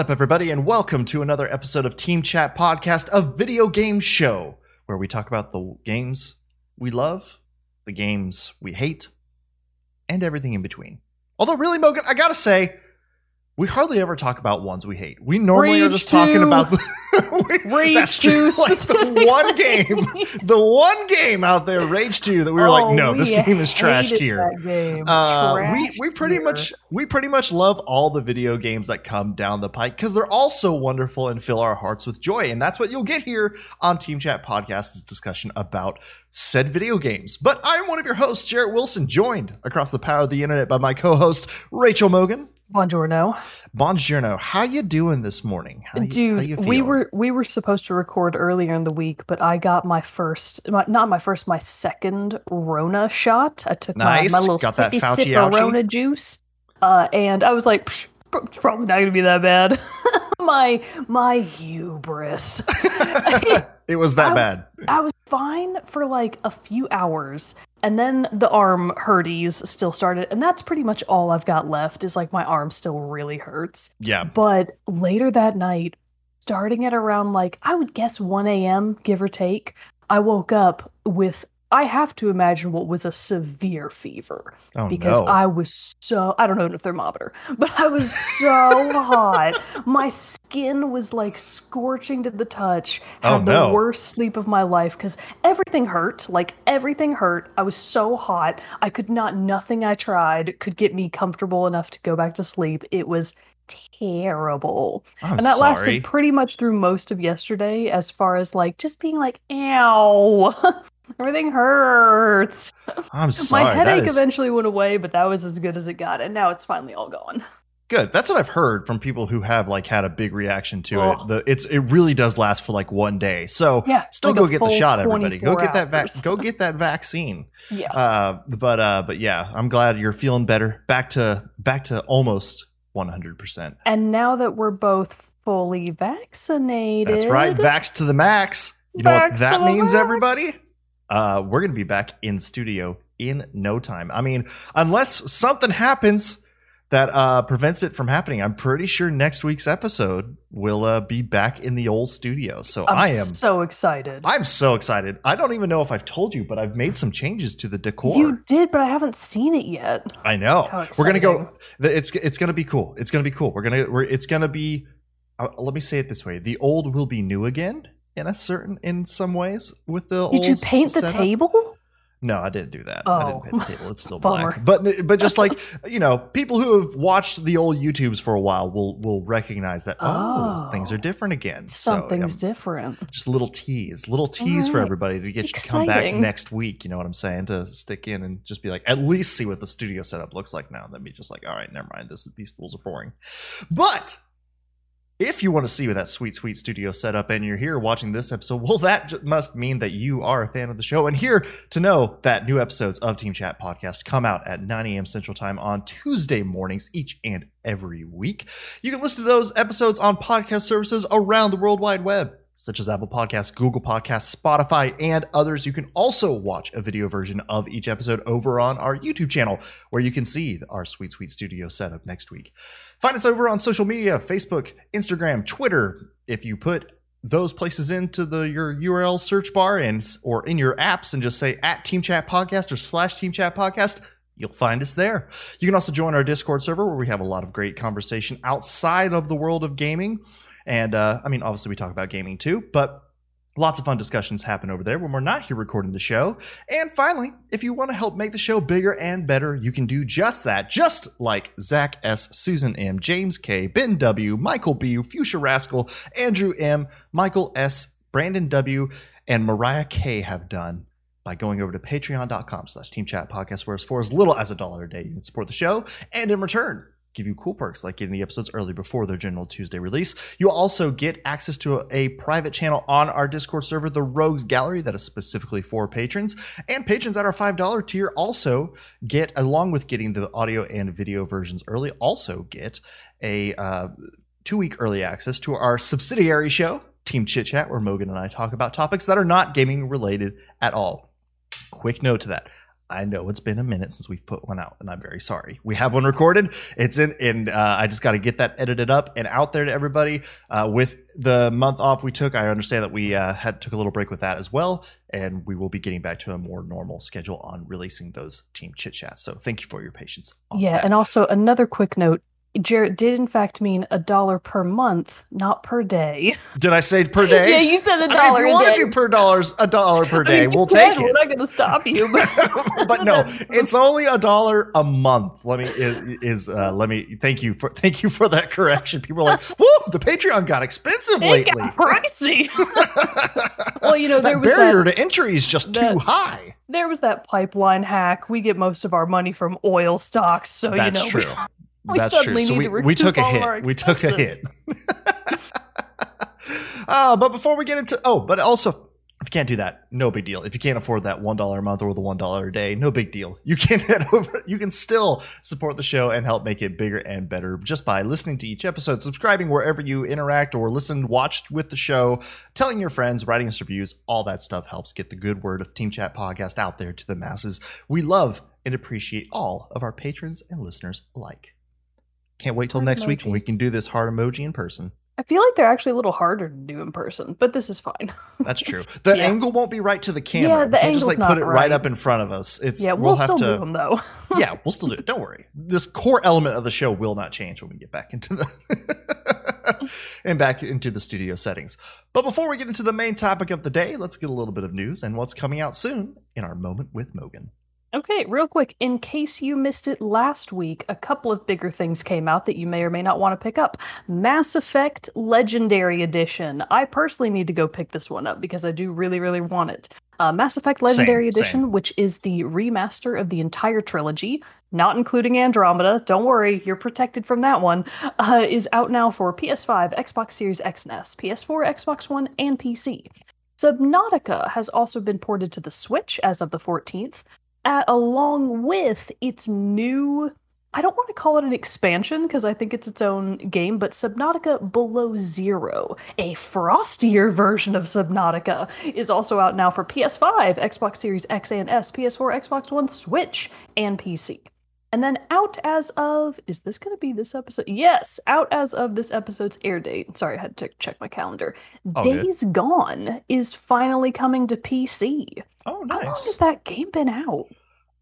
Up, everybody, and welcome to another episode of Team Chat Podcast, a video game show where we talk about the games we love, the games we hate, and everything in between. Although, really, Mogan, I gotta say, we hardly ever talk about ones we hate. We normally are Rage just talking about the Rage that's true. 2 like the one game, the one game out there, Rage Two, that we were like, Oh, no, this game is trashed here. Uh, we we pretty here. much we pretty much love all the video games that come down the pike because they're all so wonderful and fill our hearts with joy, and that's what you'll get here on Team Chat Podcast's discussion about said video games. But I'm one of your hosts, Jarrett Wilson, joined across the power of the internet by my co-host Rachel Mogan. Buongiorno. Bonjourno, how you doing this morning? How you, how Dude, you we were we were supposed to record earlier in the week, but I got my first, my, not my first, my second Rona shot. I took Nice. my, my little Got sippy sip of? Rona juice, uh, and I was like, "Psh, it's probably not gonna be that bad. my my hubris. it was that I- bad. I was fine for like a few hours, and then the arm hurties still started, and that's pretty much all I've got left. Is like my arm still really hurts. Yeah. But later that night, starting at around like I would guess 1 a.m., give or take, I woke up with I have to imagine what was a severe fever Oh because no. I was so I don't know the thermometer, but I was so hot. My skin was like scorching to the touch. Oh, Had the no. worst sleep of my life because everything hurt. Like everything hurt. I was so hot. I could not. Nothing I tried could get me comfortable enough to go back to sleep. It was terrible. I'm and that sorry. lasted pretty much through most of yesterday, as far as like just being like, ow. Everything hurts. I'm sorry. My headache is- eventually went away, but that was as good as it got, and now it's finally all gone. Good. That's what I've heard from people who have like had a big reaction to Oh. it. The it's it really does last for like one day. So Yeah, still like go get the shot, everybody. Go 24 get that vac- go get that vaccine. Yeah. Uh, but uh, but yeah, I'm glad you're feeling better. Back to back to almost 100. percent and now that we're both fully vaccinated, That's right. Vax to the max. You know what that means, max. everybody? Uh, we're gonna be back in studio in no time. I mean, unless something happens that uh, prevents it from happening, I'm pretty sure next week's episode will uh, be back in the old studio. So I'm I am. so excited. I'm so excited. I don't even know if I've told you, but I've made some changes to the decor. You did, but I haven't seen it yet. I know. We're gonna go. It's it's gonna be cool. It's gonna be cool. We're gonna. We're, it's gonna be. Uh, let me say it this way: the old will be new again in a certain in some ways with the old. Did you paint the table? No, I didn't do that. I didn't Oh. paint the table. It's still black. But but just like you know, people who have watched the old YouTubes for a while will will recognize that oh, Oh. things are oh. different again. Something's so, yeah, different. just a little tease, little tease for everybody to get you to come back next week. You know what I'm saying? To stick in and just be like, at least see what the studio setup looks like now. And then be just like, all right, never mind. This these fools are boring. But if you want to see that sweet, sweet studio setup and you're here watching this episode, well, that must mean that you are a fan of the show and here to know that new episodes of Team Chat Podcast come out at 9 a.m. Central Time on Tuesday mornings each and every week. You can listen to those episodes on podcast services around the World Wide Web, such as Apple Podcasts, Google Podcasts, Spotify, and others. You can also watch a video version of each episode over on our YouTube channel, where you can see our sweet, sweet studio setup next week. Find us over on social media Facebook, Instagram, Twitter. If you put those places into the your URL search bar and or in your apps and just say at Team Chat Podcast or slash Team Chat Podcast, you'll find us there. You can also join our Discord server where we have a lot of great conversation outside of the world of gaming. And uh, I mean, obviously, we talk about gaming too, but lots of fun discussions happen over there when we're not here recording the show. And finally, if you want to help make the show bigger and better, you can do just that, just like Zach S., Susan M., James K., Ben W., Michael B., Fuchsia Rascal, Andrew M., Michael S., Brandon W., and Mariah K. have done by going over to patreon.com slash team chat where it's for as little as a dollar a day you can support the show and in return give you cool perks like getting the episodes early before their general tuesday release. You'll also get access to a, a private channel on our discord server the rogues gallery that is specifically for patrons. And patrons at our $5 tier also get along with getting the audio and video versions early also get a uh, two week early access to our subsidiary show team chit chat where mogan and i talk about topics that are not gaming related at all. Quick note to that I know it's been a minute since we've put one out, and I'm very sorry. We have one recorded. It's in, and uh, I just got to get that edited up and out there to everybody. Uh, with the month off we took, I understand that we uh, had took a little break with that as well, and we will be getting back to a more normal schedule on releasing those team chit chats. So thank you for your patience. Yeah, that. and also another quick note. Jarrett did in fact mean a dollar per month, not per day. did I say per day? yeah, you said a I mean, dollar if you want day. to do per dollars, a dollar per I day, mean, we'll can, take We're it. not going to stop you. But, but no, it's only a dollar a month. Let me is uh, let me thank you for thank you for that correction. People are like, "Whoa, the Patreon got expensive it lately." got pricey. well, you know, there that was barrier that, to entry is just that- too high. there was that pipeline hack. We get most of our money from oil stocks, so That's you know, true. We That's true. So we, we took a all of our hit. We took a hit. uh, but before we get into oh, but also if you can't do that, no big deal. If you can't afford that one dollar a month or the one dollar a day, no big deal. You can head over. You can still support the show and help make it bigger and better just by listening to each episode, subscribing wherever you interact or listen, watched with the show, telling your friends, writing us reviews. All that stuff helps get the good word of Team Chat Podcast out there to the masses. We love and appreciate all of our patrons and listeners alike. Can't wait till Heart next week when we can do this heart emoji in person. I feel like they're actually a little harder to do in person, but this is fine. That's true. The Yeah. angle won't be right to the camera. Yeah, the can't just like put it right. right. up in front of us. It's yeah, we'll, we'll, have still to do them though. yeah, we'll still do it. Don't worry. This core element of the show will not change when we get back into the and back into the studio settings. But before we get into the main topic of the day, let's get a little bit of news and what's coming out soon in our moment with Mogan. Okay, real quick, in case you missed it last week, a couple of bigger things came out that you may or may not want to pick up. Mass Effect Legendary Edition. I personally need to go pick this one up because I do really, really want it. Uh, Mass Effect Legendary Same, Edition, which is the remaster of the entire trilogy, not including Andromeda. Don't worry, you're protected from that one. Uh, is out now for PS5, Xbox Series X and S, PS4, Xbox One, and PC. Subnautica has also been ported to the Switch as of the 14th, along with its new. I don't want to call it an expansion because I think it's its own game, but Subnautica Below Zero, a frostier version of Subnautica, is also out now for PS5, Xbox Series X and S, PS4, Xbox One, Switch, and PC. And then out as of, is this going to be this episode? Yes, out as of this episode's air date. Sorry, I had to check my calendar. Good. Days Gone is finally coming to PC. Oh, nice. How long has that game been out?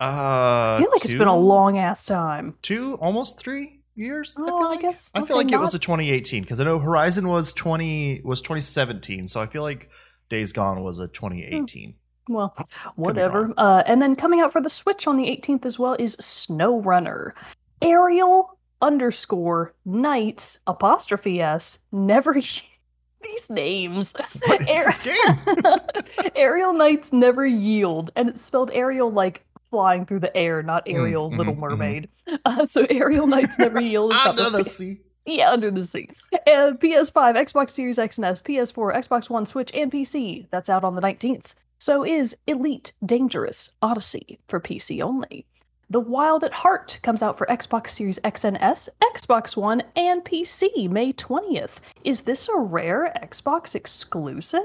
Uh, I feel like it's been a long ass time. two, almost three years. I Oh, feel I like. guess- I feel like it was a 2018 because I know Horizon was 20 was 2017, so I feel like Days Gone was a 2018. Well, whatever. Uh, and then coming out for the Switch on the 18th as well is Snow Runner. Aerial underscore Knights apostrophe S never. These names. What is Ar- this game? Aerial Knights never yield, and it's spelled Aerial like flying through the air, not Mm, Ariel Little mhm, mhm. Mermaid. Uh, so Aerial Knights never yield. is Under the sea. Yeah, under the sea. Uh, PS5, Xbox Series X and S, PS4, Xbox One, Switch, and PC. That's out on the 19th. So is Elite Dangerous Odyssey for PC only. The Wild at Heart comes out for Xbox Series X and S, Xbox One, and PC May 20th. Is this a rare Xbox exclusive?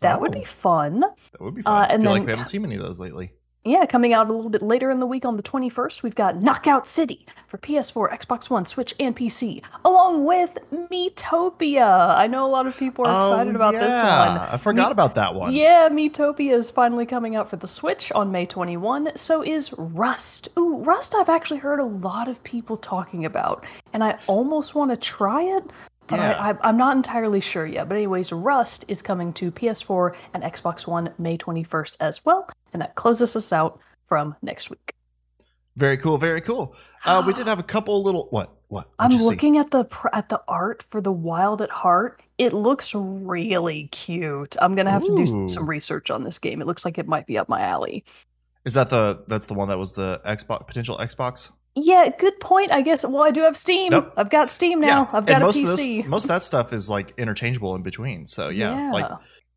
That would Oh. be fun. That would be fun. Uh, I and feel like we haven't seen many of those lately. Yeah, coming out a little bit later in the week on the 21st, we've got Knockout City for PS4, Xbox One, Switch, and PC, along with Miitopia. I know a lot of people are oh, excited Oh, about this one. I forgot Me- about that one. Yeah, Miitopia is finally coming out for the Switch on May 21. So is Rust. Ooh, Rust I've actually heard a lot of people talking about, and I almost want to try it, but Yeah. I, I'm not entirely sure yet. But anyways, Rust is coming to PS4 and Xbox One May 21st as well, and that closes us out from next week. Very cool. Very cool. Uh, we did have a couple little what what I'm you see? looking at the at the art for the Wild at Heart. It looks really cute. I'm gonna have to do some research on this game. It looks like it might be up my alley. Is that the that's the one that was the Xbox potential Xbox? Yeah, good point. I guess. Well, I do have Steam. Nope. I've got Steam now. I've got and a most PC. of this most of that stuff is like interchangeable in between. So yeah, like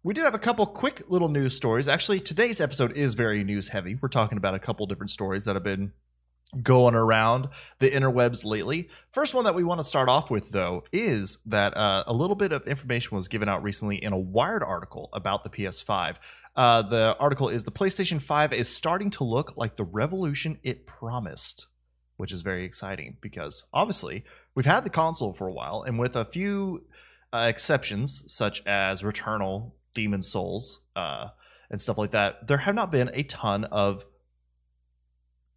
we did have a couple quick little news stories. Actually, today's episode is very news heavy. We're talking about a couple different stories that have been going around the interwebs lately. First one that we want to start off with, though, is that uh, a little bit of information was given out recently in a Wired article about the PS5. Uh, the article is the PlayStation 5 is starting to look like the revolution it promised, which is very exciting because obviously we've had the console for a while, and with a few uh, exceptions such as Returnal, Demon Souls, uh, and stuff like that, there have not been a ton of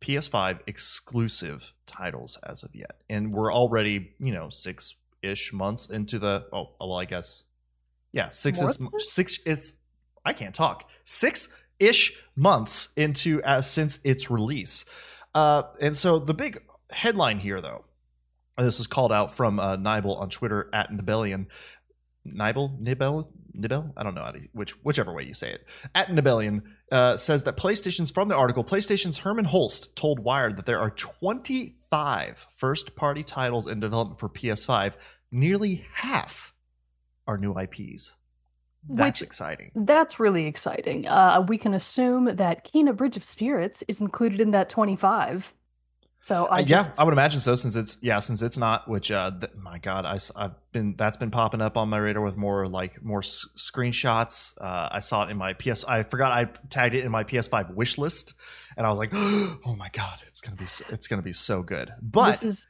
PS5 exclusive titles as of yet. And we're already, you know, six ish months into the, oh, well, I guess, yeah, six is, six is, I can't talk, six ish months into, uh, since its release. Uh, and so the big headline here, though, this is called out from uh, Nibel on Twitter at Nibellion. Nibel? Nibel? Nibel? I don't know how to, which, whichever way you say it. At Nibellion uh, says that PlayStation's, from the article, PlayStation's Hermen Hulst told Wired that there are 25 first party titles in development for PS5. Nearly half are new IPs. That's Which- exciting. That's really exciting. Uh, we can assume that Kena Bridge of Spirits is included in that 25. So I Uh, yeah, I would imagine so. Since it's yeah, since it's not. Which uh, th- my God, I, have been that's been popping up on my radar with more like more s- screenshots. Uh, I saw it in my PS. I forgot I tagged it in my PS5 wish list, and I was like, oh my God, it's gonna be so, it's gonna be so good. But this is.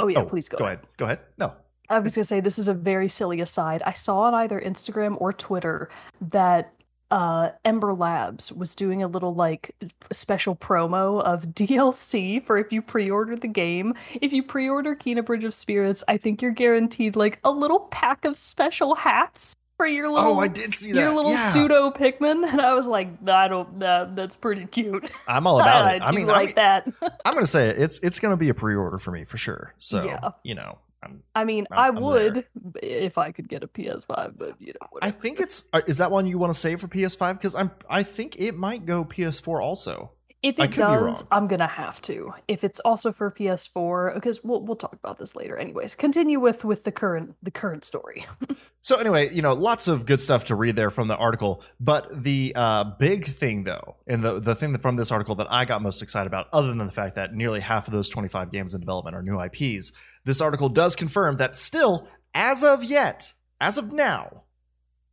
Oh yeah, oh, please go, go ahead. ahead. Go ahead. No, I was gonna say this is a very silly aside. I saw on either Instagram or Twitter that uh Ember Labs was doing a little like special promo of DLC for if you pre-order the game. If you pre-order Kena Bridge of Spirits, I think you're guaranteed like a little pack of special hats for your little oh, I did see that. your little yeah. pseudo Pikmin, and I was like, I don't that that's pretty cute. I'm all about I, it. do I mean, like I'm, that. I'm gonna say it. It's it's gonna be a pre-order for me for sure. So Yeah. you know, I'm, I mean, I'm- I would if I could get a PS5, but you know, I think it's uh, is that one you want to save for PS5 because I'm I think it might go PS4 also. If it does. I'm gonna have to. If it's also for PS4, because we'll we'll talk about this later. Anyways, continue with with the current the current story. So anyway, you know, lots of good stuff to read there from the article. But the uh, big thing, though, and the the thing that from this article that I got most excited about, other than the fact that nearly half of those 25 games in development are new IPs, this article does confirm that still, as of yet, as of now,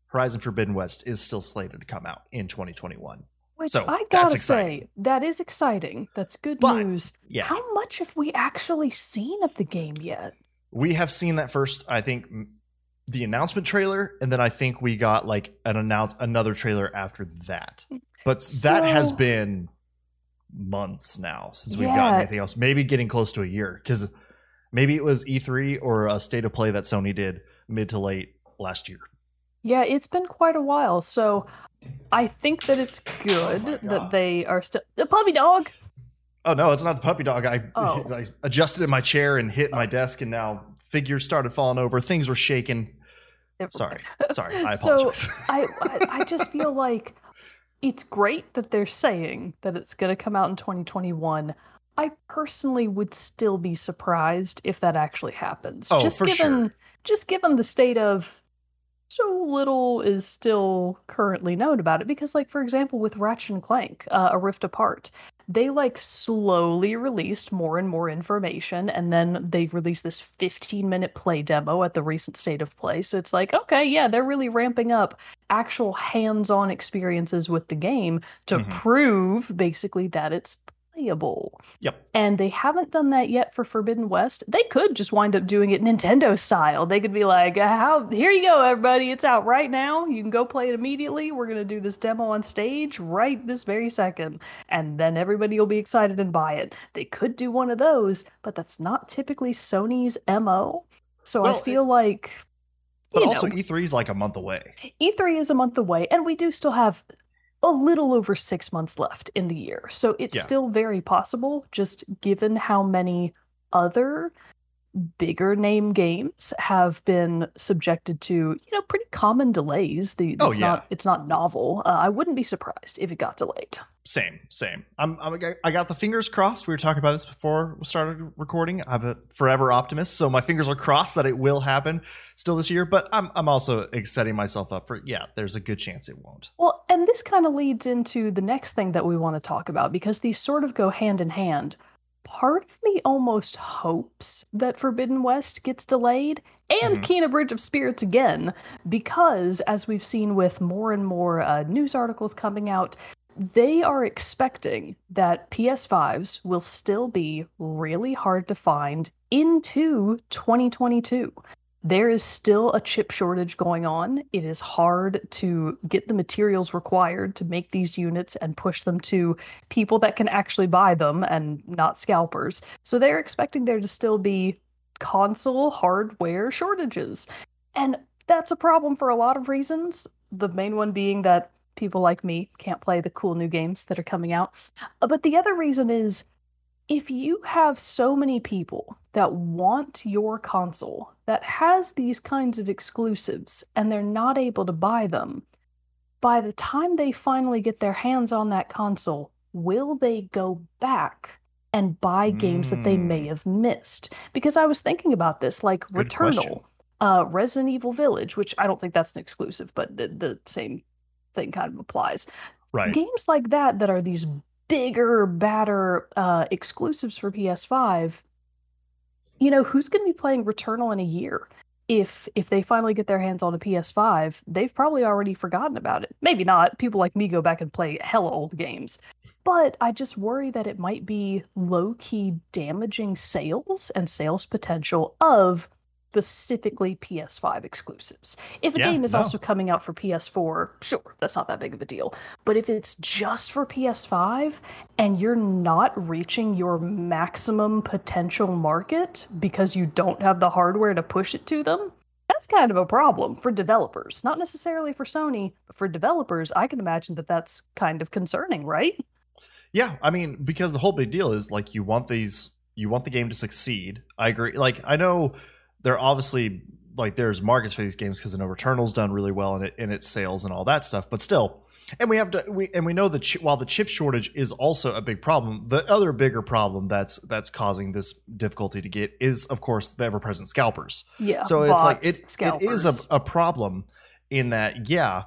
Horizon Forbidden West is still slated to come out in 2021. Which So, I gotta say, that is exciting. That's good But- news. Yeah, How much have we actually seen of the game yet? we have seen that first. I think the announcement trailer, and then I think we got like an announce another trailer after that. But that has been months now since we've Yeah. gotten anything else. Maybe getting close to a year because maybe it was E3 or a state of play that Sony did mid to late last year. Yeah, it's been quite a while. So I think that it's good oh God. that they are still the puppy dog. Oh no, it's not the puppy dog. I, Oh. I adjusted in my chair and hit my desk, and now figures started falling over. Things were shaking. Never Sorry, mind. sorry. I So, apologize. I, I I just feel like it's great that they're saying that it's going to come out in 2021. I personally would still be surprised if that actually happens. Oh, just for given sure. just given the state of so little is still currently known about it because like for example with Ratchet and Clank, uh, A Rift Apart, they like slowly released more and more information and then they released this 15 minute play demo at the recent state of play so it's like okay yeah they're really ramping up actual hands-on experiences with the game to Mhm. prove basically that it's playable Yep. and they haven't done that yet for Forbidden West. They could just wind up doing it Nintendo style. They could be like, uh, "How? Here you go, everybody! It's out right now. You can go play it immediately. We're gonna do this demo on stage right this very second, and then everybody will be excited and buy it." They could do one of those, but that's not typically Sony's mo. So Well, I feel like. But you also, know, E3 is like a month away. E3 is a month away, and we do still have a little over six months left in the year. So it's Yeah. still very possible, just given how many other bigger name games have been subjected to, you know, pretty common delays. The Oh, it's yeah. not it's not novel. Uh, I wouldn't be surprised if it got delayed. Same, same. I'm, I'm, I got the fingers crossed. We were talking about this before we started recording. I'm a forever optimist, so my fingers are crossed that it will happen still this year. But I'm, I'm also setting myself up for yeah. There's a good chance it won't. Well, this kind of leads into the next thing that we want to talk about because these sort of go hand in hand. part of me almost hopes that Forbidden West gets delayed and Mhm. Kena Bridge of Spirits again, because as we've seen with more and more uh, news articles coming out, they are expecting that PS5s will still be really hard to find into 2022. There is still a chip shortage going on. It is hard to get the materials required to make these units and push them to people that can actually buy them and not scalpers. So they're expecting there to still be console hardware shortages. And that's a problem for a lot of reasons. The main one being that people like me can't play the cool new games that are coming out. Uh, But the other reason is if you have so many people that want your console that has these kinds of exclusives and they're not able to buy them, by the time they finally get their hands on that console, will they go back and buy games that they may Mm. have missed? Because I was thinking about this, like Good. Returnal, uh, Resident Evil Village, which I don't think that's an exclusive, but the, the same thing kind of applies. Right. Games like that that are these bigger, badder uh, exclusives for PS5. You know, who's going to be playing Returnal in a year? If if they finally get their hands on a PS5, they've probably already forgotten about it. Maybe not. People like me go back and play hella old games. But I just worry that it might be low key damaging sales and sales potential of specifically PS5 exclusives. If a Yeah, game is no. also coming out for PS4, sure, that's not that big of a deal. But if it's just for PS5 and you're not reaching your maximum potential market because you don't have the hardware to push it to them, that's kind of a problem for developers. Not necessarily for Sony, but for developers, I can imagine that that's kind of concerning, right? Yeah, I mean, because the whole big deal is like you want these, you want the game to succeed. I agree. Like I know there obviously like there's markets for these games because I know Returnal's done really well in it in its sales and all that stuff, but still. And we have to, we and we know that chi- while the chip shortage is also a big problem, the other bigger problem that's that's causing this difficulty to get is, of course, the ever-present scalpers. Yeah. so it's like it, it is a, a problem in that yeah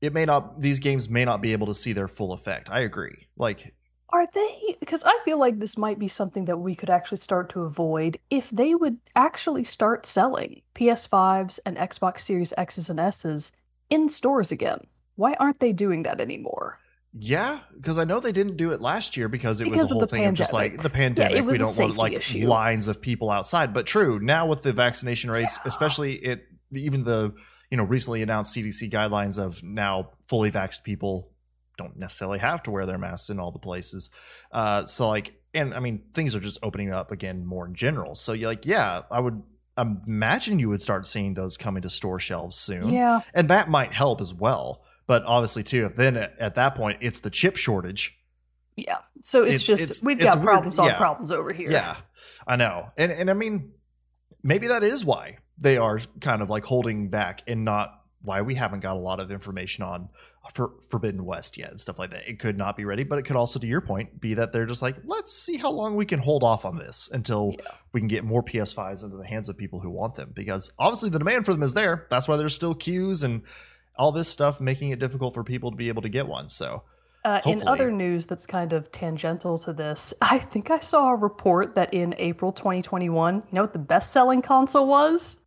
it may not these games may not be able to see their full effect i agree like Are they? Because I feel like this might be something that we could actually start to avoid if they would actually start selling PS5s and Xbox Series X's and S's in stores again. Why aren't they doing that anymore? yeah because i know they didn't do it last year because it Because was a whole thing of just like the pandemic was we don't want like issue. lines of people outside but true now with the vaccination rates especially it even the you know recently announced cdc guidelines of now fully vaxxed people don't necessarily have to wear their masks in all the places uh so like and i mean things are just opening up again more in general so you're like yeah i would imagine you would start seeing those coming to store shelves soon Yeah. and that might help as well but obviously too if then at, at that point it's the chip shortage Yeah. So it's, It's- just it's- we've it's got problems on yeah. problems over here. yeah i know and and i mean maybe that is why they are kind of like holding back and not why we haven't got a lot of information on for forbidden west yet and stuff like that. It could not be ready but it could also to your point be that they're just like let's see how long we can hold off on this until Yeah. we can get more ps5s into the hands of people who want them. Because obviously the demand for them is there. That's why there's still queues and all this stuff making it difficult for people to be able to get one. So Uh, in other news that's kind of tangential to this, I think I saw a report that in April 2021, you know what the best selling console was?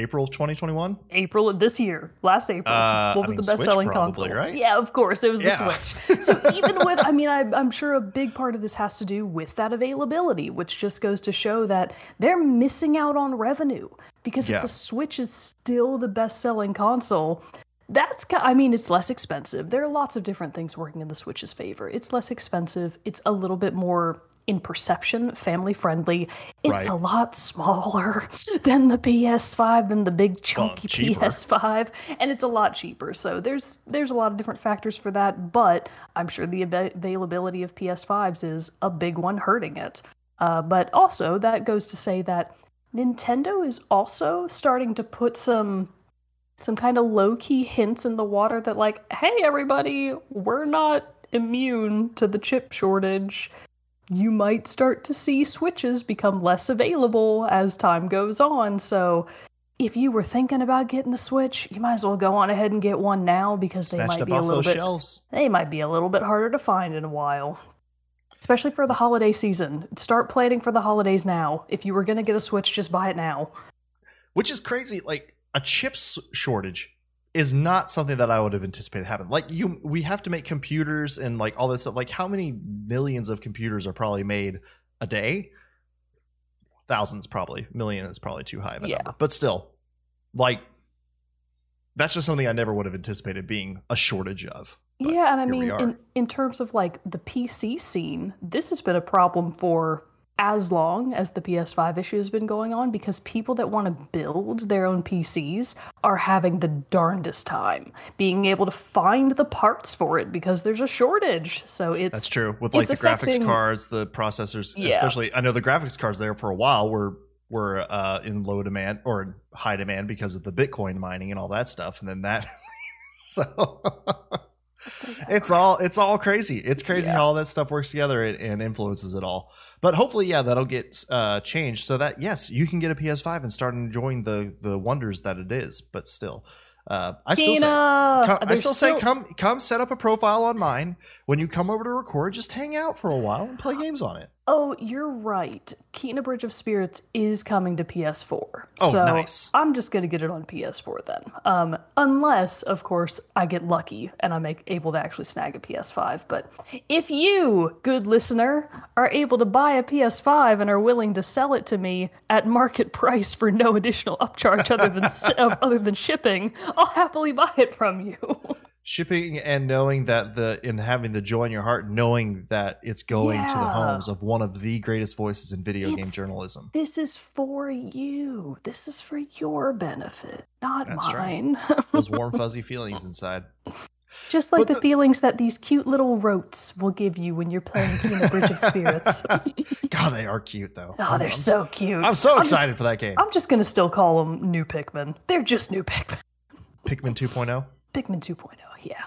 April of 2021 April of this year, last April. Uh, what I was mean, the best selling console? right? Yeah, of course, it was the Switch. So even with, I mean, I, I'm sure a big part of this has to do with that availability, which just goes to show that they're missing out on revenue because Yeah. if the Switch is still the best selling console. That's, I mean, it's less expensive. There are lots of different things working in the Switch's favor. It's less expensive. It's a little bit more, in perception, family friendly. It's Right. a lot smaller than the PS5, than the big chunky cheaper. PS5, and it's a lot cheaper. So there's there's a lot of different factors for that, but I'm sure the ava- availability of PS5s is a big one hurting it. Uh, but also that goes to say that Nintendo is also starting to put some some kind of low key hints in the water that like, hey everybody, we're not immune to the chip shortage. You might start to see switches become less available as time goes on. So if you were thinking about getting the Switch, you might as well go on ahead and get one now because they snatched might be a little bit shelves they might be a little bit harder to find in a while. Especially for the holiday season. Start planning for the holidays now. If you were going to get a Switch, just buy it now. Which is crazy. Like a chips shortage is not something that I would have anticipated happen. Like you, we have to make computers and like all this stuff. Like how many millions of computers are probably made a day? Thousands, probably. Million is probably too high of a Yeah. number, but still, like that's just something I never would have anticipated being a shortage of. But yeah, and I mean, in, in terms of like the PC scene, this has been a problem for as long as the PS5 issue has been going on because people that want to build their own PCs are having the darndest time being able to find the parts for it because there's a shortage. So it's That's true. With like it's the graphics cards, the processors, Yeah. especially I know the graphics cards there for a while were were uh, in low demand or high demand because of the Bitcoin mining and all that stuff, and then that. so it's all it's all crazy. It's crazy Yeah. how all that stuff works together and, and influences it all. But hopefully, yeah, that'll get uh, changed so that yes, you can get a PS5 and start enjoying the the wonders that it is. But still, uh, I still say. Come, I There's still say come come set up a profile on mine. When you come over to record, just hang out for a while and play games on it. Oh, you're right. Keaton A Bridge of Spirits is coming to PS4. Oh, so nice. I'm just gonna get it on PS4 then. Um, unless, of course, I get lucky and I'm make, able to actually snag a PS5. But if you, good listener, are able to buy a PS5 and are willing to sell it to me at market price for no additional upcharge other than uh, other than shipping, I'll happily buy it from you. Shipping and knowing that the in having the joy in your heart, knowing that it's going to the homes of one of the greatest voices in video game journalism. this is for you. This is for your benefit, not That's right. mine. Those warm fuzzy feelings inside. Just like the, the- feelings that these cute little rotes will give you when you're playing Kena Bridge of Spirits. God, they are cute though. Oh, they're I'm, so cute. I'm so just- excited for that game. I'm just gonna still call them new Pikmin. They're just new Pikmin. Pikmin 2.0. Pikmin 2.0, yeah.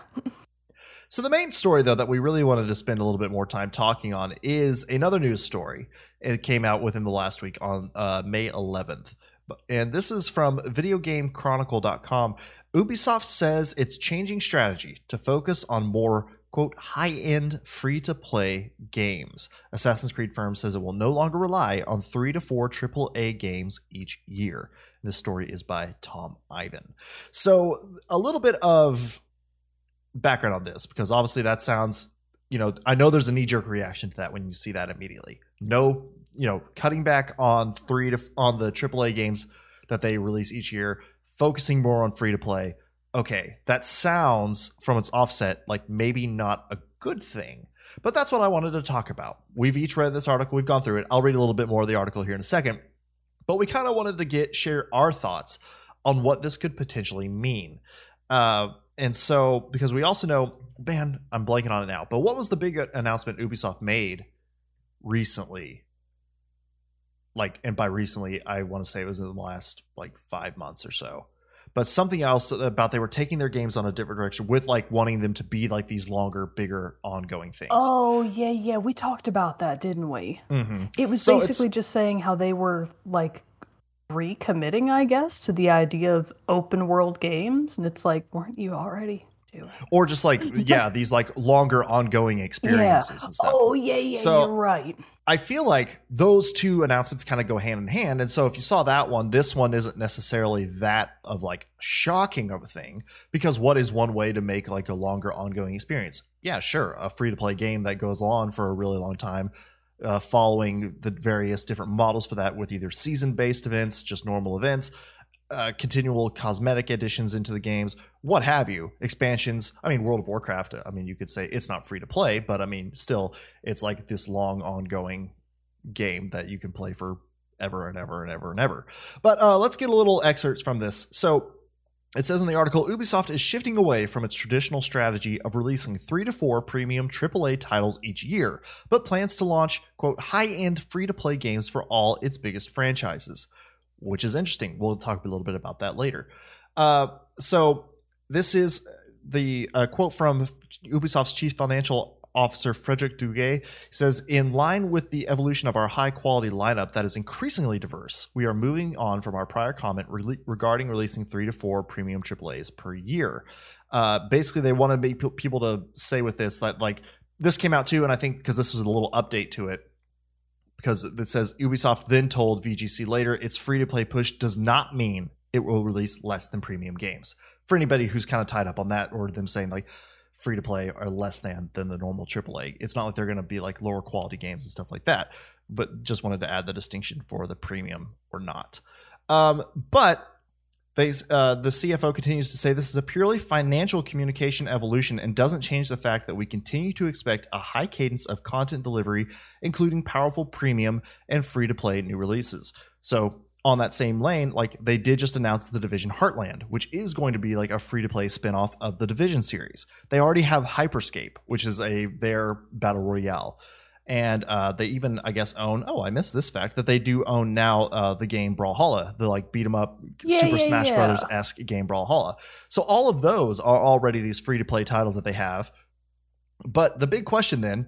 So the main story, though, that we really wanted to spend a little bit more time talking on is another news story. It came out within the last week on uh, May 11th, and this is from VideoGameChronicle.com. Ubisoft says it's changing strategy to focus on more quote high-end free-to-play games. Assassin's Creed firm says it will no longer rely on three to four AAA games each year. This story is by Tom Ivan. So a little bit of background on this because obviously that sounds you know i know there's a knee-jerk reaction to that when you see that immediately. No you know cutting back on three to on the aaa games that they release each year focusing more on free to play okay that sounds from its offset like maybe not a good thing but that's what i wanted to talk about. We've each read this article we've gone through it. I'll read a little bit more of the article here in a second but we kind of wanted to get share our thoughts on what this could potentially mean. Uh, and so because we also know man i'm blanking on it now but what was the big announcement ubisoft made recently? Like and by recently i want to say it was in the last like five months or so but something else about they were taking their games on a different direction with like wanting them to be like these longer bigger ongoing things Oh, yeah, yeah. We talked about that, didn't we? Mhm. It was So basically just saying how they were like recommitting, I guess, to the idea of open world games. And it's like, weren't you already doing? or just like yeah these like longer ongoing experiences and stuff Oh, yeah, yeah, So- you're right. I feel like those two announcements kind of go hand in hand. And so if you saw that one, this one isn't necessarily that of like shocking of a thing because what is one way to make like a longer ongoing experience? Yeah, sure. A free to play game that goes on for a really long time, uh, following the various different models for that with either season based events, just normal events, uh, continual cosmetic additions into the games, what have you, expansions. I mean, World of Warcraft, I mean, you could say it's not free to play, but I mean, still, it's like this long ongoing game that you can play for ever and ever and ever and ever. But uh, let's get a little excerpts from this. So it says in the article Ubisoft is shifting away from its traditional strategy of releasing three to four premium AAA titles each year, but plans to launch, quote, high end free to play games for all its biggest franchises, which is interesting. We'll talk a little bit about that later. Uh, so this is the uh, quote from Ubisoft's chief financial officer Frederick Duguet he says in line with the evolution of our high quality lineup that is increasingly diverse we are moving on from our prior comment re- regarding releasing three to four premium AAAs per year uh, basically they want to make pe- people to say with this that like this came out too, and I think because this was a little update to it, because it says Ubisoft then told VGC later its free to play push does not mean it will release less than premium games. For anybody who's kind of tied up on that, or them saying like free to play are less than than the normal AAA, it's not like they're going to be like lower quality games and stuff like that. But just wanted to add the distinction for the premium or not. Um, but they, uh, the CFO continues to say this is a purely financial communication evolution and doesn't change the fact that we continue to expect a high cadence of content delivery, including powerful premium and free to play new releases. So, on that same lane, like they did just announce the Division Heartland, which is going to be like a free to play spinoff of the Division series. They already have Hyperscape, which is a their battle royale and uh, they even I guess own. Oh, I missed this fact that they do own now uh, the game Brawlhalla, the like beat 'em up Yeah, Super yeah, Smash yeah. Brothers esque game Brawlhalla. So all of those are already these free to play titles that they have. But the big question then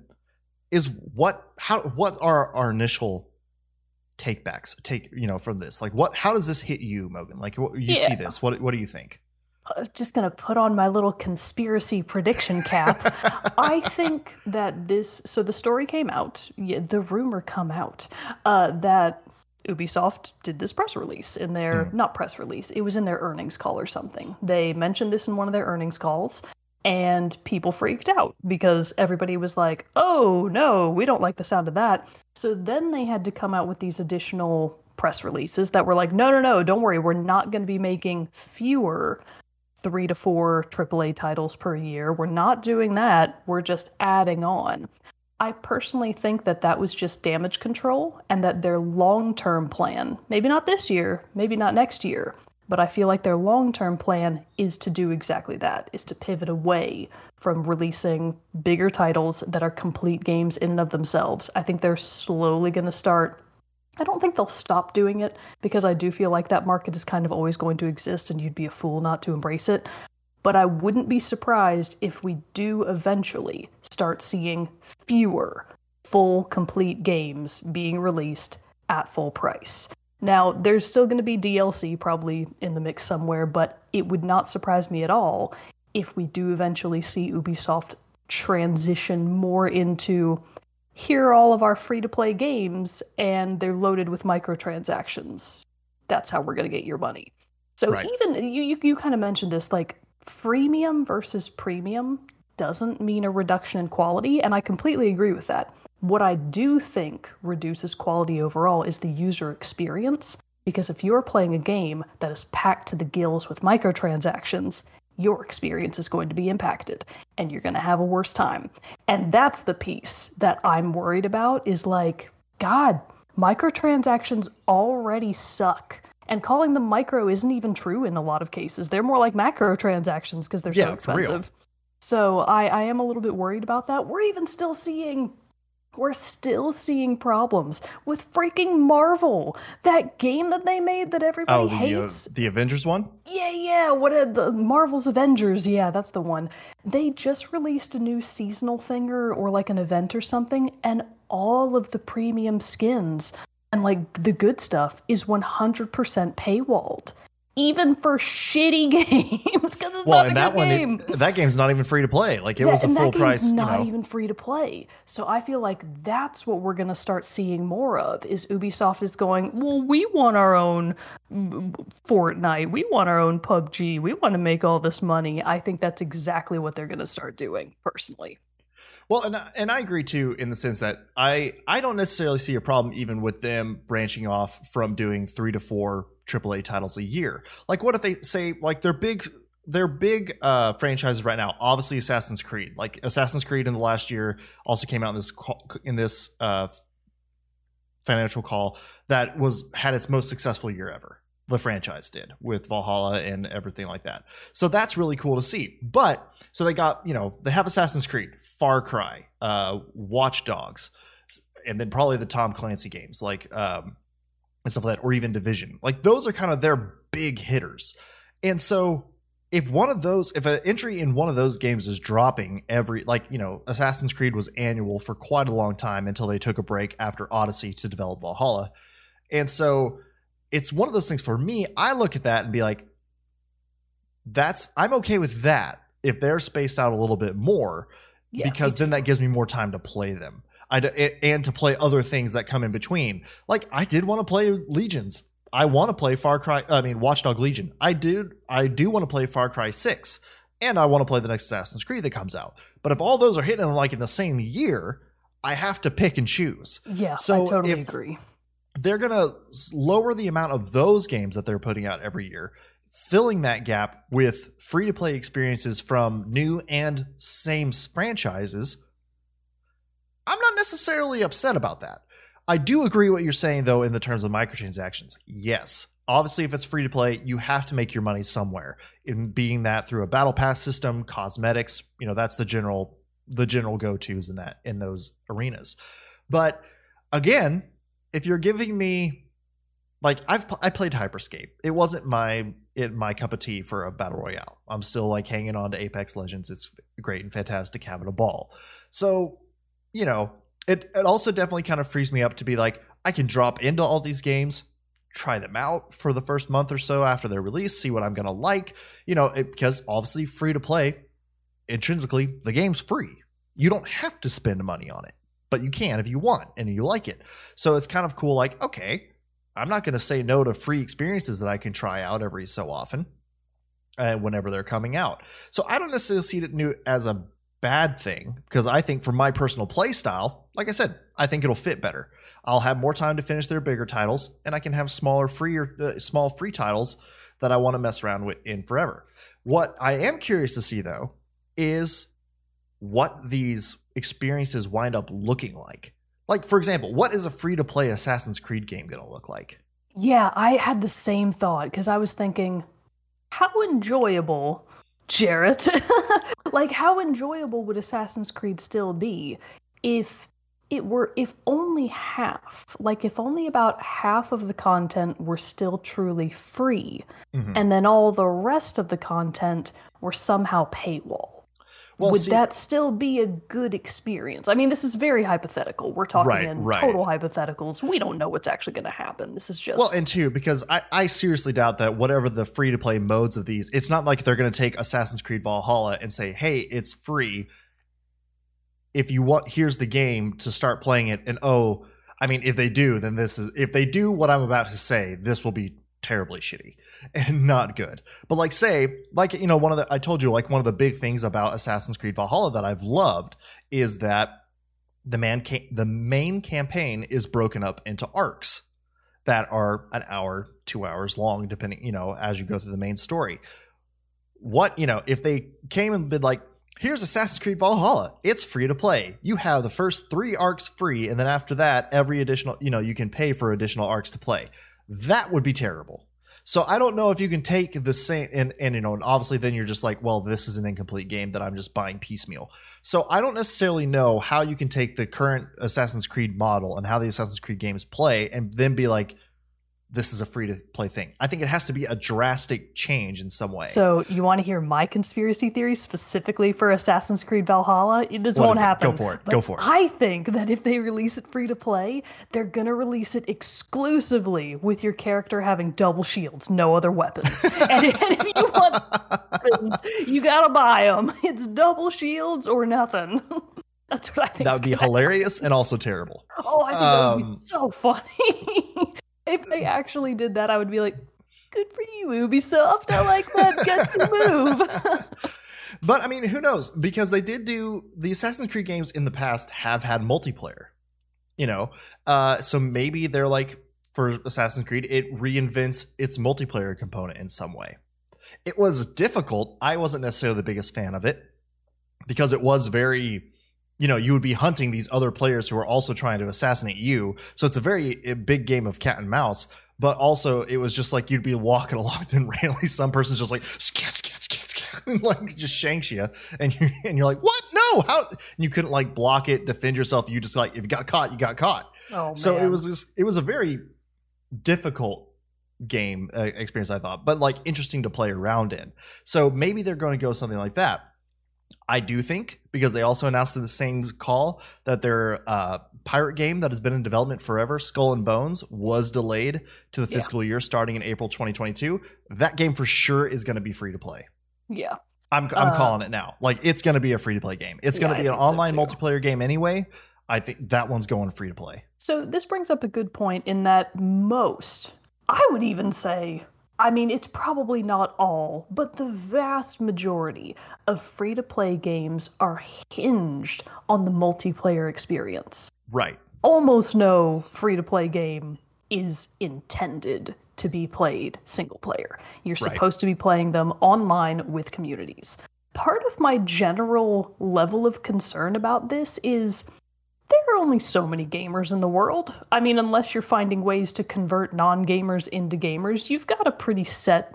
is what how what are our initial takebacks take you know from this like what how does this hit you Mogan like what, you see this what what do you think Just gonna put on my little conspiracy prediction cap. I think that this. So the story came out. Yeah, the rumor come out uh, that Ubisoft did this press release in their not press release. It was in their earnings call or something. They mentioned this in one of their earnings calls, and people freaked out because everybody was like, "Oh no, we don't like the sound of that." So then they had to come out with these additional press releases that were like, "No, no, no, don't worry, we're not going to be making fewer." Three to four AAA titles per year. We're not doing that. We're just adding on. I personally think that that was just damage control and that their long term plan, maybe not this year, maybe not next year, but I feel like their long term plan is to do exactly that, is to pivot away from releasing bigger titles that are complete games in and of themselves. I think they're slowly going to start I don't think they'll stop doing it because I do feel like that market is kind of always going to exist and you'd be a fool not to embrace it. But I wouldn't be surprised if we do eventually start seeing fewer full, complete games being released at full price. Now, there's still going to be DLC probably in the mix somewhere, but it would not surprise me at all if we do eventually see Ubisoft transition more into here are all of our free to play games and they're loaded with microtransactions. That's how we're going to get your money. So Right. even you, you, you kind of mentioned this like freemium versus premium doesn't mean a reduction in quality, and I completely agree with that. What I do think reduces quality overall is the user experience, because if you're playing a game that is packed to the gills with microtransactions, your experience is going to be impacted and you're going to have a worse time. And that's the piece that I'm worried about is like, God, microtransactions already suck. And calling them micro isn't even true in a lot of cases. They're more like macro transactions because they're so Yeah, real. expensive. So I, I am a little bit worried about that. We're even still seeing we're still seeing problems with freaking Marvel. That game that they made that everybody oh the uh, hates. the Avengers one Yeah, yeah. What are the Marvel's Avengers? Yeah, that's the one. They just released a new seasonal thing or, or like an event or something, and all of the premium skins and like the good stuff is 100% paywalled, even for shitty games because it's well not a that good one game. it, that game's not even free to play like it Yeah, was a full that game's price you not know. even free to play. So I feel like that's what we're going to start seeing more of. Is Ubisoft is going, well, we want our own Fortnite, we want our own PUBG, we want to make all this money. I think that's exactly what they're going to start doing. Personally, Well, and and I agree too in the sense that I I don't necessarily see a problem even with them branching off from doing three to four AAA titles a year. Like, what if they say like their big their big uh, franchises right now? Obviously, Assassin's Creed. Like Assassin's Creed in the last year also came out in this in this uh, financial call that was had its most successful year ever. The franchise did with Valhalla and everything like that. So that's really cool to see. But so they got, you know, they have Assassin's Creed, Far Cry, uh, Watch Dogs, and then probably the Tom Clancy games like um, and stuff like that, or even Division. Like those are kind of their big hitters. And so if one of those, if an entry in one of those games is dropping every, like, you know, Assassin's Creed was annual for quite a long time until they took a break after Odyssey to develop Valhalla. And so it's one of those things for me, I look at that and be like, that's, I'm okay with that if they're spaced out a little bit more Yeah, because then that gives me more time to play them. I and to play other things that come in between. Like I did want to play Legions. I want to play Far Cry. I mean, Watchdog Legion. I do. I do want to play Far Cry Six, and I want to play the next Assassin's Creed that comes out. But if all those are hitting like in the same year, I have to pick and choose. Yeah, So I totally if- agree. They're gonna lower the amount of those games that they're putting out every year, filling that gap with free to play experiences from new and same franchises. I'm not necessarily upset about that. I do agree what you're saying though in the terms of microtransactions. Yes. Obviously if it's free to play, you have to make your money somewhere. In being that through a battle pass system, cosmetics, you know, that's the general the general go-tos in that in those arenas. But again, if you're giving me like I've I played Hyperscape. It wasn't my it my cup of tea for a battle royale. I'm still like hanging on to Apex Legends. It's great and fantastic having a ball. So, you know, it it also definitely kind of frees me up to be like I can drop into all these games, try them out for the first month or so after their release, see what I'm going to like, you know, it, because obviously free to play intrinsically the game's free. You don't have to spend money on it, but you can if you want and you like it. So it's kind of cool like, okay, I'm not going to say no to free experiences that I can try out every so often uh, whenever they're coming out. So I don't necessarily see it new as a bad thing because I think for my personal play style, like I said, I think it'll fit better. I'll have more time to finish their bigger titles, and I can have smaller free or uh, small free titles that I want to mess around with in forever. What I am curious to see though is what these experiences wind up looking like. Like for example, what is a free to play Assassin's Creed game going to look like? Yeah, I had the same thought because I was thinking, how enjoyable, Jared, like how enjoyable would Assassin's Creed still be if it were, if only half, like if only about half of the content were still truly free, Mhm. and then all the rest of the content were somehow paywall. Well, would see- that still be a good experience? I mean, this is very hypothetical. We're talking Right, in right. total hypotheticals. We don't know what's actually going to happen. This is just Well, and two, because I, I seriously doubt that whatever the free to play modes of these, it's not like they're going to take Assassin's Creed Valhalla and say, hey, it's free. If you want, here's the game to start playing it. And oh, I mean, if they do, then this is, if they do what I'm about to say, this will be terribly shitty and not good. But like, say, like, you know, one of the, I told you, like, one of the big things about Assassin's Creed Valhalla that I've loved is that the man, ca- the main campaign is broken up into arcs that are an hour, two hours long, depending, you know, as you go through the main story. What, you know, if they came and been like, here's Assassin's Creed Valhalla, it's free to play. You have the first three arcs free, and then after that, every additional, you know, you can pay for additional arcs to play. That would be terrible. So I don't know if you can take the same, and, and you know, and obviously then you're just like, well, this is an incomplete game that I'm just buying piecemeal. So I don't necessarily know how you can take the current Assassin's Creed model and how the Assassin's Creed games play and then be like, this is a free to play thing. I think it has to be a drastic change in some way. So you want to hear my conspiracy theory specifically for Assassin's Creed Valhalla? This What won't happen. Go for it. Go for it. I think that if they release it free to play, they're gonna release it exclusively with your character having double shields, no other weapons. and, and if you want weapons, you gotta buy them. It's double shields or nothing. That's what I think. that would be hilarious and also terrible. Oh, I think that would Um, be so funny. if they actually did that, I would be like, good for you, Ubisoft. I like that Get to move. But I mean, who knows? Because they did do the Assassin's Creed games in the past have had multiplayer. You know, uh, so maybe they're like for Assassin's Creed, it reinvents its multiplayer component in some way. It was difficult. I wasn't necessarily the biggest fan of it because it was very, you know, you would be hunting these other players who are also trying to assassinate you. So it's a very big game of cat and mouse. But also, it was just like you'd be walking along, and randomly some person's just like scat, scat, scat, scat, and like just shanks you, and you're, and you're like, what? No, how? And you couldn't like block it, defend yourself. You just like if you got caught, you got caught. Oh, So it was this, it was a very difficult game uh, experience, I thought, but like interesting to play around in. So maybe they're going to go something like that. I do think because they also announced in the same call that their uh, pirate game that has been in development forever, Skull and Bones, was delayed to the Yeah. fiscal year starting in April 2022. That game for sure is going to be free to play. Yeah. I'm I'm Uh, calling it now. Like it's going to be a free to play game. It's going to I be an think so, online multiplayer game anyway. I think that one's going free to play. So this brings up a good point in that most, I would even say, I mean, it's probably not all, but the vast majority of free to play games are hinged on the multiplayer experience. Right. Almost no free to play game is intended to be played single player. You're Right. supposed to be playing them online with communities. Part of my general level of concern about this is there are only so many gamers in the world. I mean, unless you're finding ways to convert non gamers into gamers, you've got a pretty set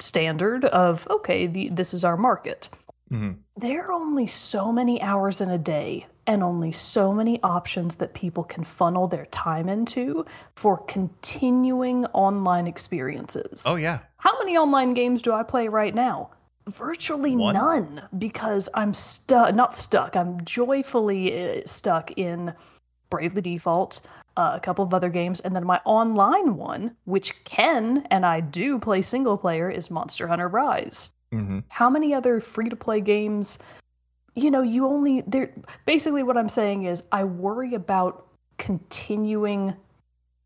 standard of, okay, the, this is our market. hmm There are only so many hours in a day and only so many options that people can funnel their time into for continuing online experiences. Oh yeah. How many online games do I play right now? Virtually One? none because I'm stuck, not stuck, I'm joyfully uh, stuck in Bravely Default, uh, a couple of other games, and then my online one, which can and I do play single player, is Monster Hunter Rise. hmm How many other free to play games? You know, you only there. Basically, what I'm saying is, I worry about continuing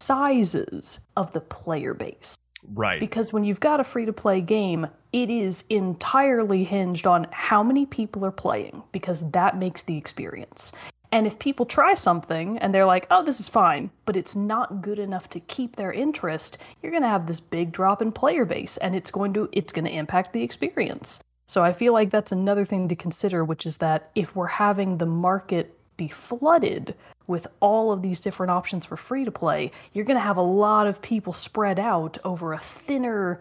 sizes of the player base Right. because when you've got a free to play game, it is entirely hinged on how many people are playing because that makes the experience. And if people try something and they're like, oh, this is fine, but it's not good enough to keep their interest, you're going to have this big drop in player base and it's going to it's going to impact the experience. So I feel like that's another thing to consider, which is that if we're having the market be flooded with all of these different options for free to play, you're going to have a lot of people spread out over a thinner.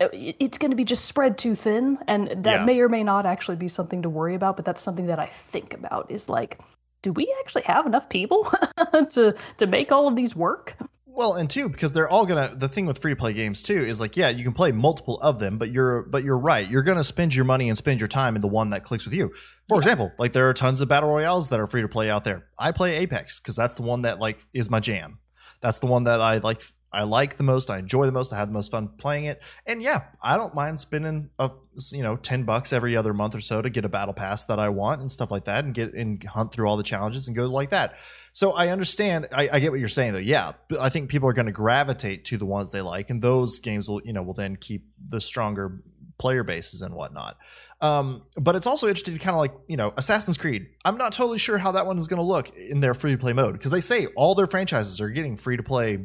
uh, It's going to be just spread too thin, and that Yeah. may or may not actually be something to worry about. But that's something that I think about is like, do we actually have enough people to to make all of these work? Well, and two, because they're all gonna. The thing with free to play games too is like, yeah, you can play multiple of them, but you're but you're right. You're gonna spend your money and spend your time in the one that clicks with you. For example, like there are tons of battle royales that are free to play out there. I play Apex because that's the one that like is my jam. That's the one that I like. I like the most. I enjoy the most. I have the most fun playing it. And yeah, I don't mind spending a you know ten bucks every other month or so to get a battle pass that I want and stuff like that, and get and hunt through all the challenges and go like that. So I understand. I, I get what you're saying, though. Yeah, but I think people are going to gravitate to the ones they like, and those games will, you know, will then keep the stronger player bases and whatnot. Um, but it's also interesting to kind of like, you know, Assassin's Creed. I'm not totally sure how that one is going to look in their free to play mode because they say all their franchises are getting free to play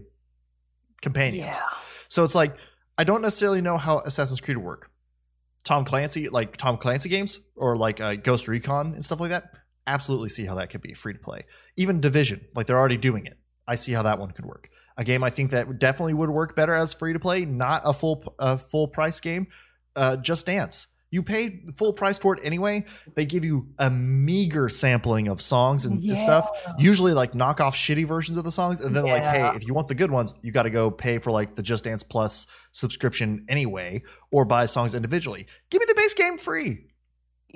companions. Yeah. So it's like I don't necessarily know how Assassin's Creed would work. Tom Clancy, like Tom Clancy games, or like uh, Ghost Recon and stuff like that. Absolutely see how that could be free to play. Even Division, like they're already doing it. I see how that one could work. A game I think that definitely would work better as free to play, not a full a full price game. Uh, Just Dance. You pay full price for it anyway. They give you a meager sampling of songs and Yeah. stuff. Usually like knockoff shitty versions of the songs, and then like, hey, if you want the good ones, you got to go pay for like the Just Dance Plus subscription anyway, or buy songs individually. Give me the base game free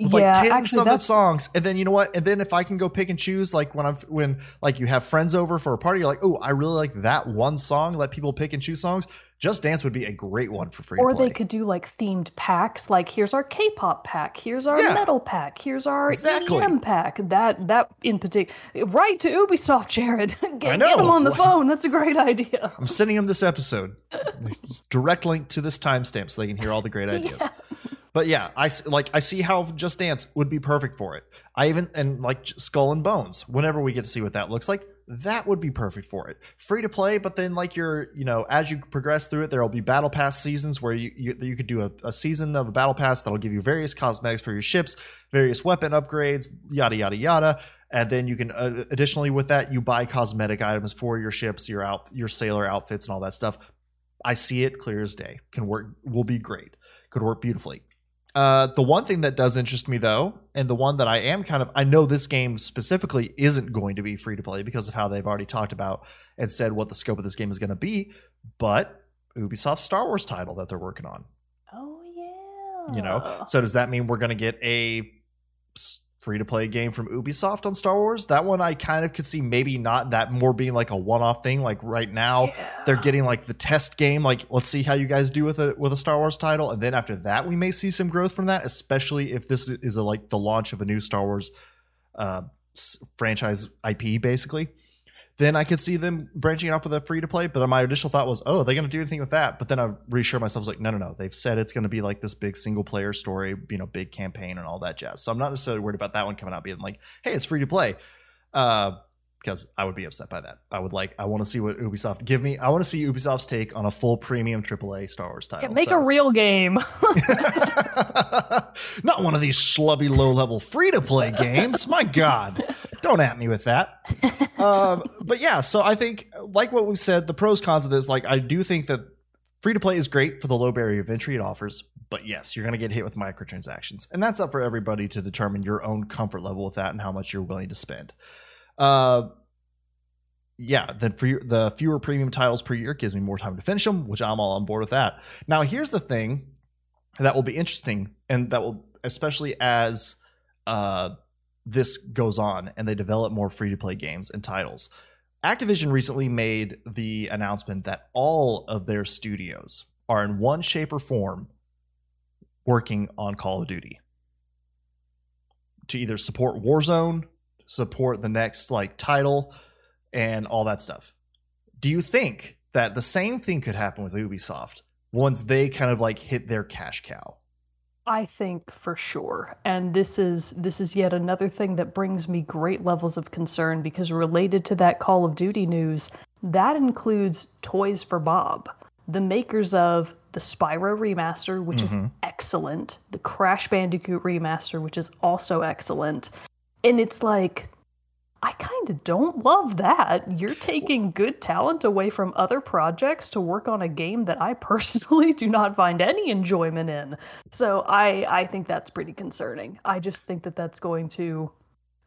with yeah, like ten actually, solid that's songs, and then you know what? And then if I can go pick and choose, like when I'm when like you have friends over for a party, you're like, oh, I really like that one song. Let people pick and choose songs. Just Dance would be a great one for free. or they could do like themed packs like here's our k-pop pack here's our Yeah. metal pack here's our Exactly. EDM pack that that in particular right to ubisoft jared get, I know. get them on the phone that's a great idea I'm sending them this episode. Direct link to this timestamp so they can hear all the great ideas. But yeah, I like I see how Just Dance would be perfect for it. I even and like Skull and Bones. Whenever we get to see what that looks like, that would be perfect for it. Free to play, but then like you're you know as you progress through it, there will be battle pass seasons where you you, you could do a, a season of a battle pass that'll give you various cosmetics for your ships, various weapon upgrades, yada yada yada. And then you can uh, additionally with that you buy cosmetic items for your ships, your out your sailor outfits and all that stuff. I see it clear as day. Can work will be great. Could work beautifully. Uh, the one thing that does interest me though, and the one that I am kind of I know this game specifically isn't going to be free to play because of how they've already talked about and said what the scope of this game is going to be, but Ubisoft's Star Wars title that they're working on. oh yeah You know, so does that mean we're going to get a free to play game from Ubisoft on Star Wars. That one I kind of could see maybe not that more being like a one off thing. Like right now, Yeah. they're getting like the test game. Like let's see how you guys do with a with a Star Wars title, and then after that, we may see some growth from that. Especially if this is a, like the launch of a new Star Wars uh, s- franchise IP, basically. Then I could see them branching off with a free to play. But my initial thought was, oh, are they going to do anything with that? But then I reassured myself, I was like, no, no, no. They've said it's going to be like this big single player story, you know, big campaign and all that jazz. So I'm not necessarily worried about that one coming out being like, hey, it's free to play. Uh, because I would be upset by that. I would like, I want to see what Ubisoft give me. I want to see Ubisoft's take on a full premium AAA Star Wars Yeah, title. make So- a real game. Not one of these schlubby low level free to play games. My God. Don't at me with that. Um, but yeah, so I think, like what we said, the pros cons of this, like, I do think that free to play is great for the low barrier of entry it offers. But yes, you're going to get hit with microtransactions. And that's up for everybody to determine your own comfort level with that and how much you're willing to spend. Uh, yeah, then for the fewer premium titles per year gives me more time to finish them, which I'm all on board with that. Now, here's the thing that will be interesting, and that will especially as uh, this goes on and they develop more free to play games and titles. Activision recently made the announcement that all of their studios are in one shape or form working on Call of Duty to either support Warzone, support the next like title, and all that stuff. Do you think that the same thing could happen with Ubisoft once they kind of like hit their cash cow? I think for sure. And this is this is yet another thing that brings me great levels of concern because related to that Call of Duty news, that includes Toys for Bob, the makers of the Spyro remaster, which is Mhm. excellent, the Crash Bandicoot remaster, which is also excellent. And it's like I kind of don't love that. You're taking good talent away from other projects to work on a game that I personally do not find any enjoyment in. So I I think that's pretty concerning. I just think that that's going to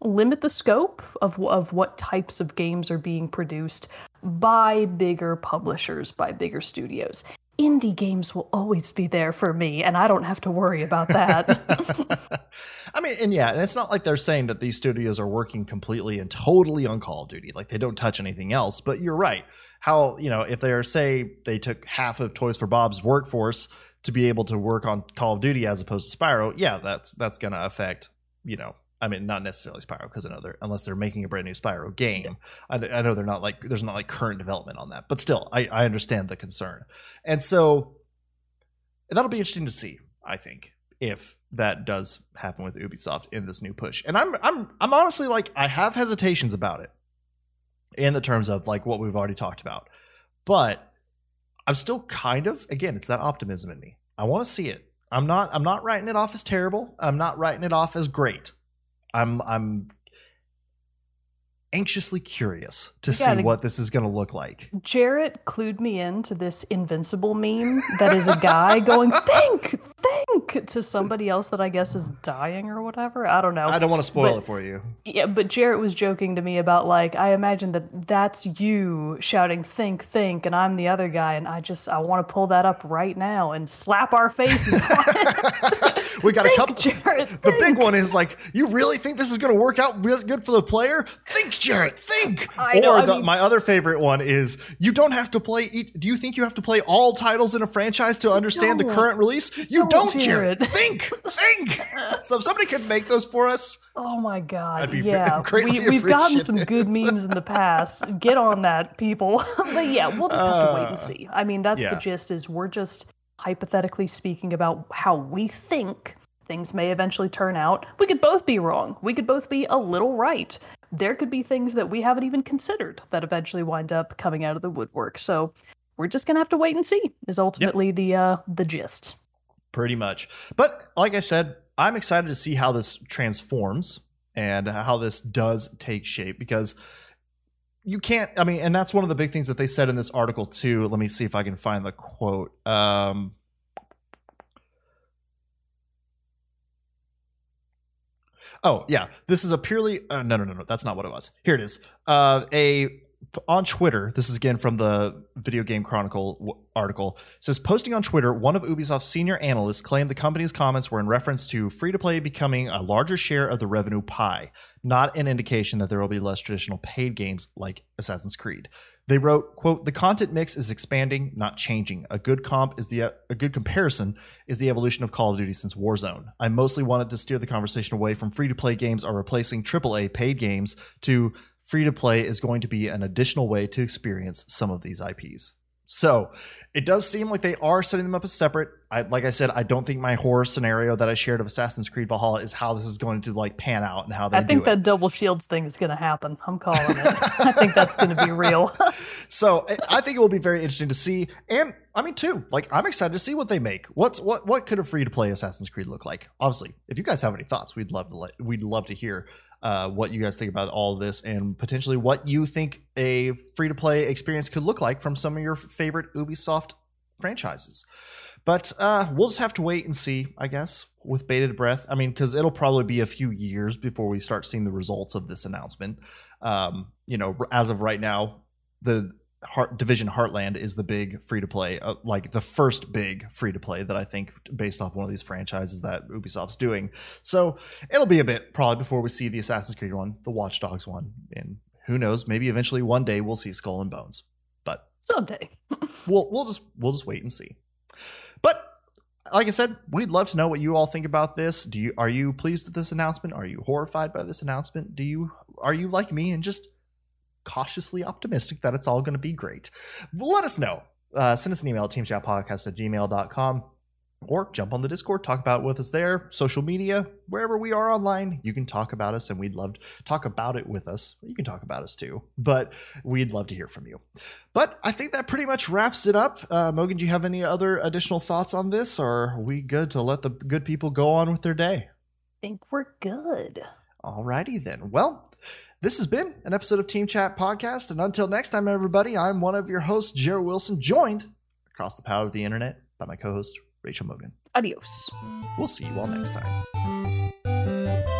limit the scope of of what types of games are being produced by bigger publishers, by bigger studios. Indie games will always be there for me, and I don't have to worry about that. I mean, and yeah, and it's not like they're saying that these studios are working completely and totally on Call of Duty. Like they don't touch anything else. But you're right. How, you know, if they're, say, they took half of Toys for Bob's workforce to be able to work on Call of Duty as opposed to Spyro, yeah, that's that's going to affect, you know, I mean, not necessarily Spyro because I know they're unless they're making a brand new Spyro game. I, I know they're not like there's not like current development on that, but still, I, I understand the concern, and so that'll be interesting to see. I think if that does happen with Ubisoft in this new push, and I'm I'm I'm honestly like I have hesitations about it in the terms of like what we've already talked about, but I'm still kind of again it's that optimism in me. I want to see it. I'm not I'm not writing it off as terrible. I'm not writing it off as great. I'm I'm anxiously curious to You see gotta- what this is going to look like. Jared clued me into this invincible meme that is a guy going, think, think to somebody else that I guess is dying or whatever. I don't know. I don't want to spoil But- it for you. Yeah, but Jared was joking to me about like I imagine that that's you shouting "think, think," and I'm the other guy, and I just I want to pull that up right now and slap our faces. we got a couple. Jared. The think. big one is like, you really think this is going to work out good for the player? Think, Jared, think. I or the, mean- my other favorite one is, you don't have to play. Do you think you have to play all titles in a franchise to understand the current release? You don't, don't, Jared. Jared. Think, think. so if somebody could make those for us, Oh my god! Yeah, we, we've gotten some good memes in the past. Get on that, people. but yeah, we'll just have to wait Uh, and see. I mean, that's yeah. the gist. Is we're just hypothetically speaking about how we think things may eventually turn out. We could both be wrong. We could both be a little right. There could be things that we haven't even considered that eventually wind up coming out of the woodwork. So we're just gonna have to wait and see. Is ultimately the uh, the gist. Pretty much. But like I said, I'm excited to see how this transforms and how this does take shape because you can't i mean and that's one of the big things that they said in this article too. Let me see if i can find the quote. Um oh yeah. This is a purely uh, no no no no. That's not what it was. Here it is. Uh, a on Twitter, this is again from the Video Game Chronicle article, says posting on Twitter, one of Ubisoft's senior analysts claimed the company's comments were in reference to free to play becoming a larger share of the revenue pie, not an indication that there will be less traditional paid games like Assassin's Creed. They wrote, quote, the content mix is expanding, not changing. A good comp is the a good comparison is the evolution of Call of Duty since Warzone. I mostly wanted to steer the conversation away from free to play games are replacing AAA paid games to free to play is going to be an additional way to experience some of these IPs. So it does seem like they are setting them up as separate. I, like I said, I don't think my horror scenario that I shared of Assassin's Creed Valhalla is how this is going to like pan out and how they. I think do it. that double shields thing is going to happen. I'm calling it. I think that's going to be real. So I- I think it will be very interesting to see, and I mean too, like I'm excited to see what they make. What's what what could a free to play Assassin's Creed look like? Obviously, if you guys have any thoughts, we'd love to let we'd love to hear uh, what you guys think about all this and potentially what you think a free to play experience could look like from some of your favorite Ubisoft franchises. But uh, we'll just have to wait and see, I guess, with bated breath. I mean, because it'll probably be a few years before we start seeing the results of this announcement. Um, you know, as of right now, the Heart, Division Heartland is the big free to play, uh, like the first big free to play that I think, based off one of these franchises that Ubisoft's doing. So it'll be a bit probably before we see the Assassin's Creed one, the Watch Dogs one, and who knows, maybe eventually one day we'll see Skull and Bones. But Someday. we'll we'll just we'll just wait and see. But like I said, we'd love to know what you all think about this. Do you are you pleased with this announcement? Are you horrified by this announcement? Do you are you like me and just cautiously optimistic that it's all going to be great? Let us know. Uh, send us an email at teamchatpodcast at gmail.com or jump on the Discord, talk about it with us there, social media, wherever we are online. You can talk about us and we'd love to talk about it with us. You can talk about us too, but we'd love to hear from you. But I think that pretty much wraps it up. Uh, Mogan, do you have any other additional thoughts on this, or are we good to let the good people go on with their day? I think we're good. Alrighty then. Well, this has been an episode of Team Chat Podcast, and until next time, everybody, I'm one of your hosts, Jared Wilson, joined across the power of the internet by my co-host Rachel Mogan. Adios. We'll see you all next time.